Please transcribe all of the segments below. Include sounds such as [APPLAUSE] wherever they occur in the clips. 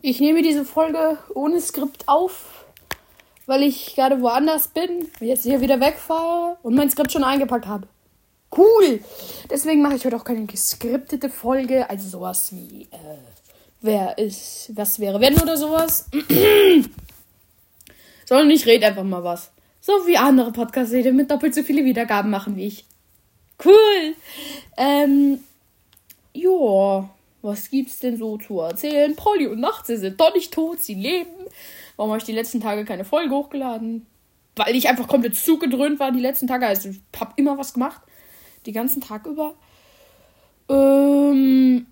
Ich nehme diese Folge ohne Skript auf, weil ich gerade woanders bin, jetzt hier wieder wegfahre und mein Skript schon eingepackt habe. Cool! Deswegen mache ich heute auch keine geskriptete Folge, also sowas wie, äh, wer ist, was wäre wenn oder sowas. [CLEARS THROAT] Sondern ich rede einfach mal was. So wie andere Podcasts rede mit doppelt so viele Wiedergaben machen wie ich. Cool! Joa. Was gibt's denn so zu erzählen? Polly und Nacht, sie sind doch nicht tot, sie leben. Warum habe ich die letzten Tage keine Folge hochgeladen? Weil ich einfach komplett zugedröhnt war die letzten Tage. Also ich habe immer was gemacht. Die ganzen Tag über. Ähm.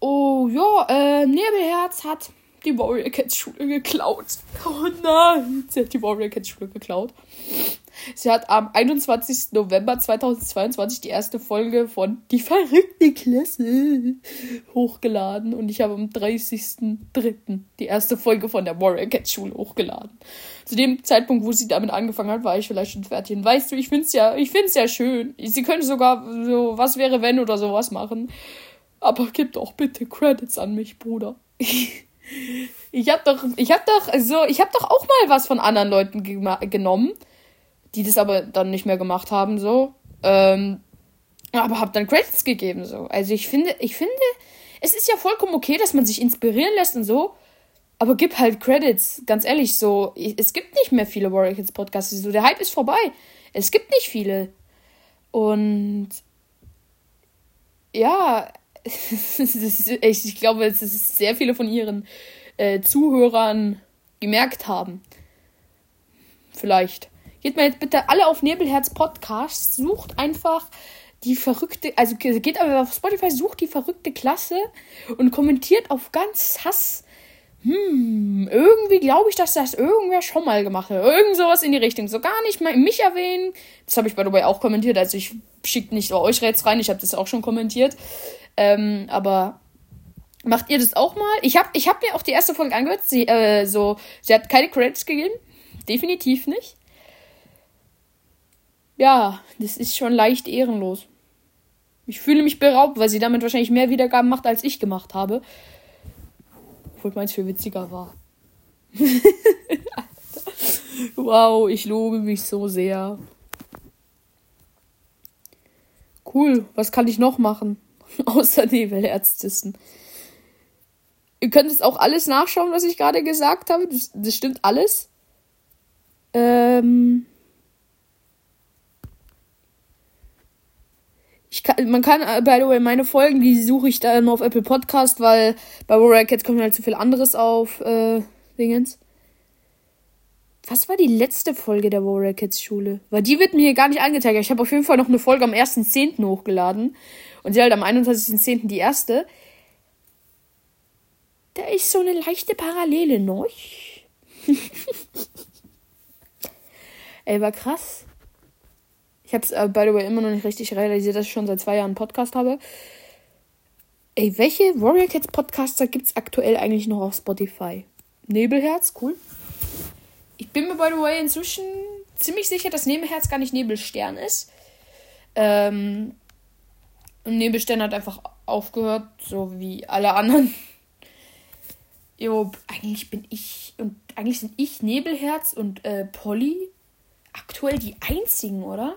Oh ja, äh, Nebelherz hat die Warrior Cats Schule geklaut. [LAUGHS] Oh nein, sie hat die Warrior Cats Schule geklaut. Sie hat am 21. November 2022 die erste Folge von Die verrückte Klasse hochgeladen und ich habe am 30.03. die erste Folge von der Warrior Cat Schule hochgeladen. Zu dem Zeitpunkt, wo sie damit angefangen hat, war ich vielleicht schon fertig. Und weißt du, ich find's ja, ja schön. Sie könnte sogar so was wäre wenn oder sowas machen. Aber gib doch bitte Credits an mich, Bruder. [LAUGHS] Ich hab doch, ich hab doch, also, ich hab doch auch mal was von anderen Leuten genommen die das aber dann nicht mehr gemacht haben, so. Ähm, aber hab dann Credits gegeben, so. Also ich finde, ich finde, es ist ja vollkommen okay, dass man sich inspirieren lässt und so. Aber gib halt Credits, ganz ehrlich, so. Es gibt nicht mehr viele Warrior Kids Podcasts, so. Der Hype ist vorbei. Es gibt nicht viele. Und ja, [LAUGHS] ich glaube, dass es sehr viele von ihren äh, Zuhörern gemerkt haben. Vielleicht. Geht mal jetzt bitte alle auf Nebelherz Podcast, sucht einfach die verrückte, also geht aber auf Spotify, sucht die verrückte Klasse und kommentiert auf ganz Hass. Hm, irgendwie glaube ich, dass das irgendwer schon mal gemacht hat. Irgend sowas in die Richtung. So gar nicht mal mich erwähnen. Das habe ich bei dabei auch kommentiert. Also ich schicke nicht euch jetzt rein. Ich habe das auch schon kommentiert. Ähm, aber macht ihr das auch mal? Ich habe ich hab mir auch die erste Folge angehört. Sie, äh, so, sie hat keine Credits gegeben. Definitiv nicht ja, das ist schon leicht ehrenlos. Ich fühle mich beraubt, weil sie damit wahrscheinlich mehr Wiedergaben macht, als ich gemacht habe. Obwohl meins viel witziger war. [LAUGHS] wow, ich lobe mich so sehr. Cool, was kann ich noch machen? [LAUGHS] Außer Nebelherzisten. Ihr könnt es auch alles nachschauen, was ich gerade gesagt habe. Das, das stimmt alles. Ähm. Ich kann, man kann, äh, by the way, meine Folgen, die suche ich da nur auf Apple Podcast, weil bei Warrior Cats kommt halt zu viel anderes auf, äh, Dingens. Was war die letzte Folge der Warrior Cats Schule? Weil die wird mir hier gar nicht angezeigt. Ich habe auf jeden Fall noch eine Folge am 1.10. hochgeladen. Und sie halt am 21.10. die erste. Da ist so eine leichte Parallele, noch. [LAUGHS] Ey, war krass. Ich habe es, äh, by the way, immer noch nicht richtig realisiert, dass ich schon seit zwei Jahren einen Podcast habe. Ey, welche Warrior Cats Podcaster gibt es aktuell eigentlich noch auf Spotify? Nebelherz, cool. Ich bin mir, by the way, inzwischen ziemlich sicher, dass Nebelherz gar nicht Nebelstern ist. Ähm, und Nebelstern hat einfach aufgehört, so wie alle anderen. [LAUGHS] Jo, eigentlich bin ich und eigentlich sind ich Nebelherz und äh, Polly aktuell die einzigen, oder?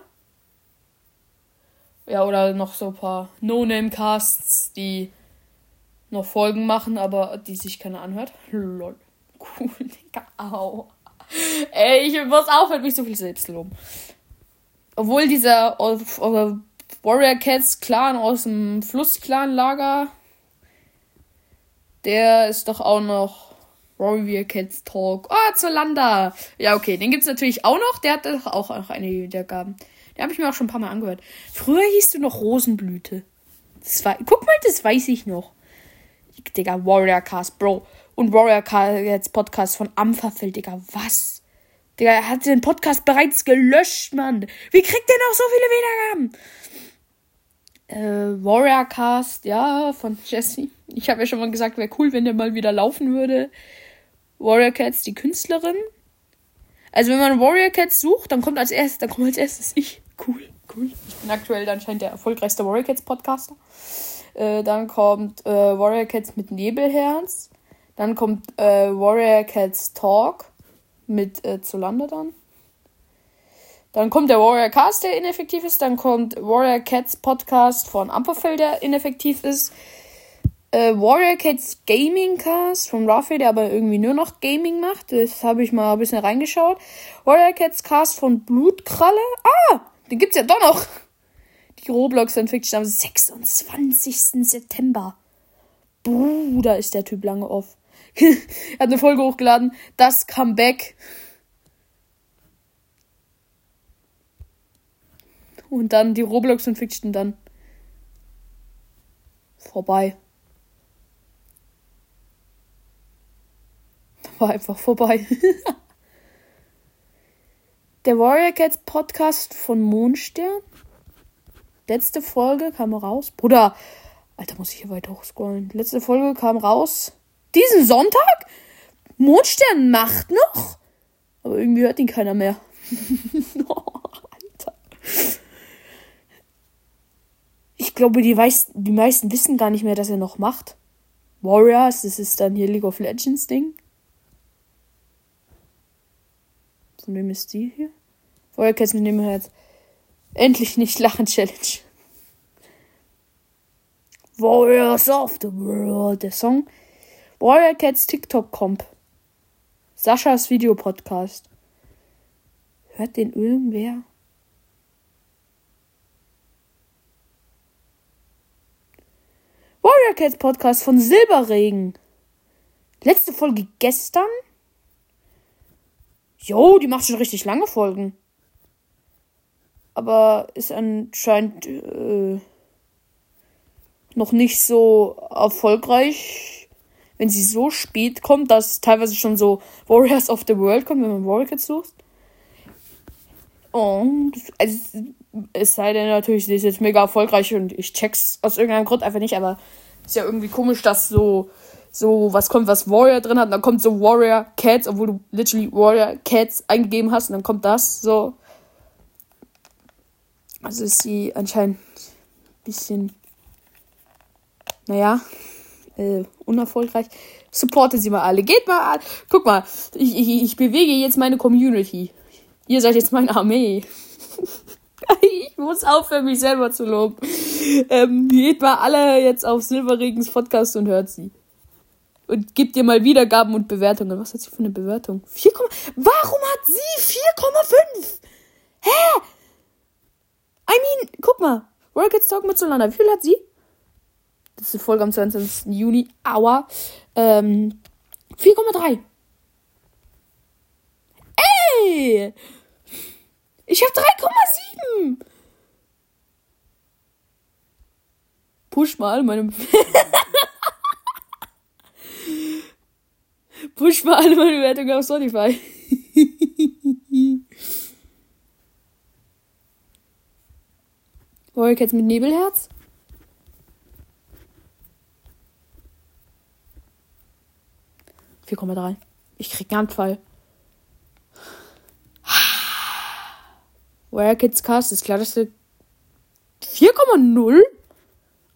Ja, oder noch so ein paar No-Name-Casts, die noch Folgen machen, aber die sich keiner anhört. Lol. [LAUGHS] Cool, Digga. Au. Ey, ich muss aufhören, mich so viel selbst loben. Obwohl dieser Warrior Cats Clan aus dem Fluss-Clan-Lager, der ist doch auch noch Warrior Cats Talk. Ah, oh, Zolanda. Ja, okay, den gibt's natürlich auch noch. Der hat doch auch noch einige Wiedergaben. Den habe ich mir auch schon ein paar Mal angehört. Früher hieß du noch Rosenblüte. Das war, guck mal, das weiß ich noch. Digga, Warrior Cast, Bro. Und Warrior Cast Podcast von Ampferfeld, Digga, was? Digga, er hat den Podcast bereits gelöscht, Mann. Wie kriegt der noch so viele Wiedergaben? Äh, Warrior Cast, ja, von Jesse. Ich habe ja schon mal gesagt, wäre cool, wenn der mal wieder laufen würde. Warrior Cats, die Künstlerin. Also wenn man Warrior Cats sucht, dann kommt als erstes, dann kommt als erstes ich. Cool, cool. Ich bin aktuell anscheinend der erfolgreichste Warrior Cats Podcaster. Äh, dann kommt äh, Warrior Cats mit Nebelherz. Dann kommt äh, Warrior Cats Talk mit äh, Zolander dann. Dann kommt der Warrior Cast, der ineffektiv ist. Dann kommt Warrior Cats Podcast von Amperfell, der ineffektiv ist. Äh, Warrior Cats Gaming Cast von Raphael, der aber irgendwie nur noch Gaming macht. Das habe ich mal ein bisschen reingeschaut. Warrior Cats Cast von Blutkralle. Ah, den gibt's ja doch noch. Die Roblox Fanfiction am 26. September. Bruder, ist der Typ lange off. [LAUGHS] er hat eine Folge hochgeladen. Das Comeback. Und dann die Roblox Fanfiction dann vorbei. War einfach vorbei. [LAUGHS] Der Warrior Cats Podcast von Mondstern. Letzte Folge kam raus. Bruder, Alter, muss ich hier weiter hochscrollen. Letzte Folge kam raus. Diesen Sonntag? Mondstern macht noch? Aber irgendwie hört ihn keiner mehr. [LAUGHS] oh, Alter. Ich glaube, die, weiß, die meisten wissen gar nicht mehr, dass er noch macht. Warriors, das ist dann hier League of Legends Ding. Von wem ist die hier? Cats mit dem Herz. Endlich nicht lachen Challenge. Warriors of the World. Der Song. Warrior Cats TikTok Comp. Saschas Videopodcast. Hört den irgendwer? Warrior Cats Podcast von Silberregen. Letzte Folge gestern. Jo, die macht schon richtig lange Folgen. Aber ist anscheinend äh, noch nicht so erfolgreich, wenn sie so spät kommt, dass teilweise schon so Warriors of the World kommt, wenn man Warrior Kids sucht. Und also, es sei denn natürlich, sie ist jetzt mega erfolgreich und ich check's aus irgendeinem Grund einfach nicht, aber ist ja irgendwie komisch, dass so so was kommt, was Warrior drin hat, und dann kommt so Warrior Cats, obwohl du literally Warrior Cats eingegeben hast, und dann kommt das so. Also ist sie anscheinend ein bisschen, naja, äh, unerfolgreich. Supporte sie mal alle. Geht mal an. Guck mal, ich, ich, ich bewege jetzt meine Community. Ihr seid jetzt meine Armee. [LAUGHS] ich muss aufhören, mich selber zu loben. Ähm, geht mal alle jetzt auf Silberregens Podcast und hört sie und gibt dir mal Wiedergaben und Bewertungen. Was hat sie für eine Bewertung? 4, Warum hat sie 4,5? Hä? I mean, guck mal. Rockets Talk mit Solana. Wie viel hat sie? Das ist die Folge am 22. Juni. Aua. Ähm, 4,3. Ey! Ich habe 3,7. Push mal meine. [LAUGHS] Push mal alle meine Bewertungen auf Spotify. Warrior Cats mit Nebelherz. Vier Komma drei. Ich krieg einen Anfall. Kids Cast ist klar, dass du 4,0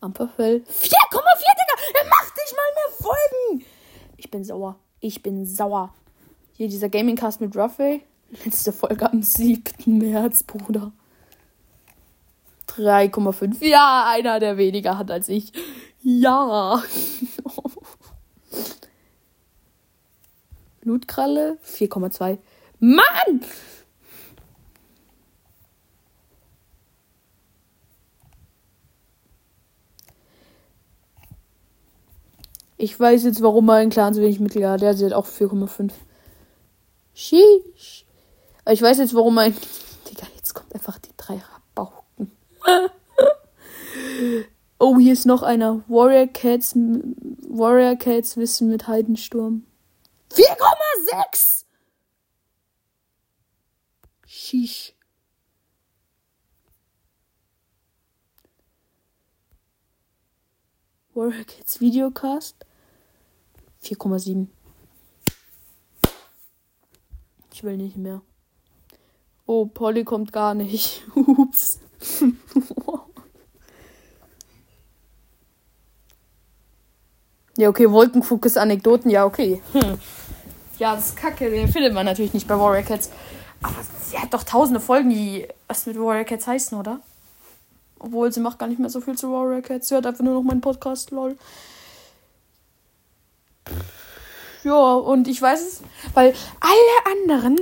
Amperfell. 4,4, Digga! Er macht nicht mal mehr Folgen! Ich bin sauer. Ich bin sauer. Hier dieser Gaming-Cast mit Ruffy. Letzte Folge am 7. März, Bruder. 3,5. Ja, einer, der weniger hat als ich. Ja. [LAUGHS] Blutkralle 4,2. Mann! Ich weiß jetzt, warum mein Clan so wenig Mittel hat. Der hat auch 4,5. Sheesh. Ich weiß jetzt, warum mein. [LAUGHS] Digga, jetzt kommt einfach die drei Rabauken. [LAUGHS] oh, hier ist noch einer. Warrior Cats. Warrior Cats Wissen mit Heidensturm. 4,6! Sheesh. Warrior Kids Videocast 4,7. Ich will nicht mehr. Oh, Polly kommt gar nicht. [LAUGHS] Ups. [LAUGHS] Ja, okay, Wolkenfokus Anekdoten, ja, okay. Hm. Ja, das ist kacke, den findet man natürlich nicht bei Warrior Cats. Aber sie hat doch tausende Folgen, die was mit Warrior Cats heißen, oder? Obwohl sie macht gar nicht mehr so viel zu Warrior Cats. Sie hört einfach nur noch meinen Podcast, lol. Ja, und ich weiß es, weil alle anderen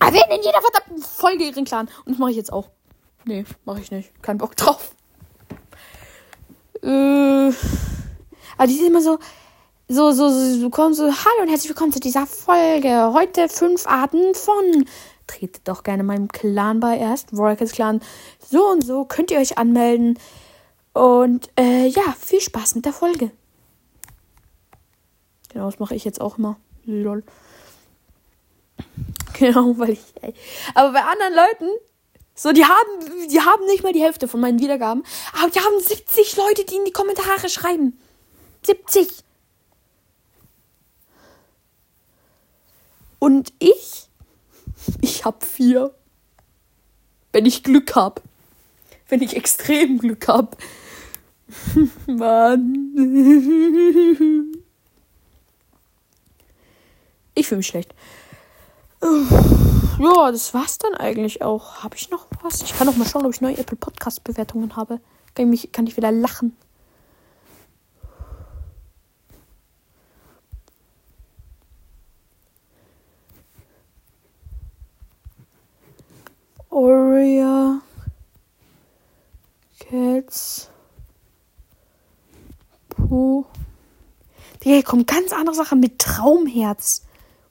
erwähnen in jeder verdammten Folge ihren Clan. Und das mache ich jetzt auch. Nee, mache ich nicht. Kein Bock drauf. Äh. Aber die sind immer so, so, so, so, so, kommen so, hallo und herzlich willkommen zu dieser Folge. Heute fünf Arten von. Tretet doch gerne meinem Clan bei erst. Warriors Clan. So und so könnt ihr euch anmelden. Und äh, ja, viel Spaß mit der Folge. Genau, das mache ich jetzt auch immer. Lol. [LAUGHS] Genau, weil ich. Ey. Aber bei anderen Leuten, so, die haben, die haben nicht mal die Hälfte von meinen Wiedergaben. Aber die haben 70 Leute, die in die Kommentare schreiben. 70. Und ich? Ich hab vier. Wenn ich Glück hab. Wenn ich extrem Glück hab. [LAUGHS] Mann. Ich fühle mich schlecht. Ja, das war's dann eigentlich auch. Habe ich noch was? Ich kann noch mal schauen, ob ich neue Apple Podcast Bewertungen habe. Kann ich, kann ich wieder lachen. Oria Cats Po. Digga, hier kommt ganz andere Sachen mit Traumherz.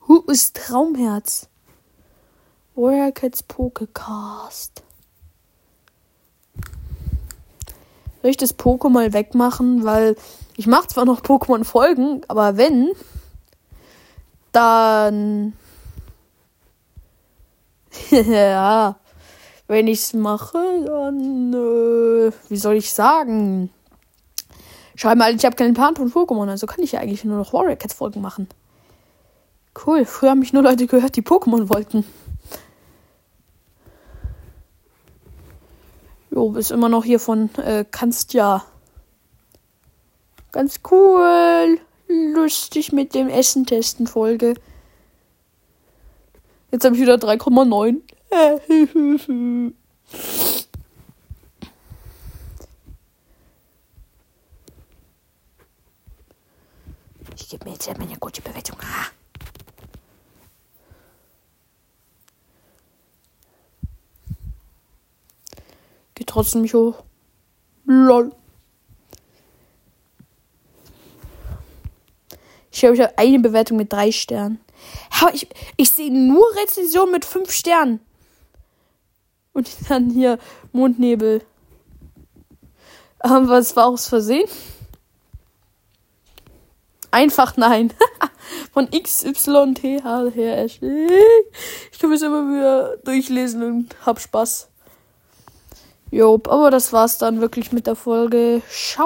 Who ist Traumherz? Warrior Cats Pokecast. Soll ich das Poké mal wegmachen? Weil ich mache zwar noch Pokémon-Folgen, aber wenn, dann. [LAUGHS] ja. Wenn ich es mache, dann. Äh, wie soll ich sagen? Schau mal, ich habe keinen Plan von Pokémon, also kann ich ja eigentlich nur noch Warrior Cats Folgen machen. Cool, früher haben mich nur Leute gehört, die Pokémon wollten. Jo, bist immer noch hier von äh, kannst ja. Ganz cool. Lustig mit dem Essen testen Folge. Jetzt habe ich wieder 3,9. Ich gebe mir jetzt ja meine gute Bewertung. Ah. Geht trotzdem nicht hoch. Lol. Ich habe hab eine Bewertung mit drei Sternen. Ich, ich sehe nur Rezensionen mit fünf Sternen. Und dann hier Mondnebel. Aber es war aus Versehen. Einfach nein. [LAUGHS] Von XYTHRS. Ich kann es immer wieder durchlesen und hab Spaß. Jo, aber das war's dann wirklich mit der Folge. Ciao.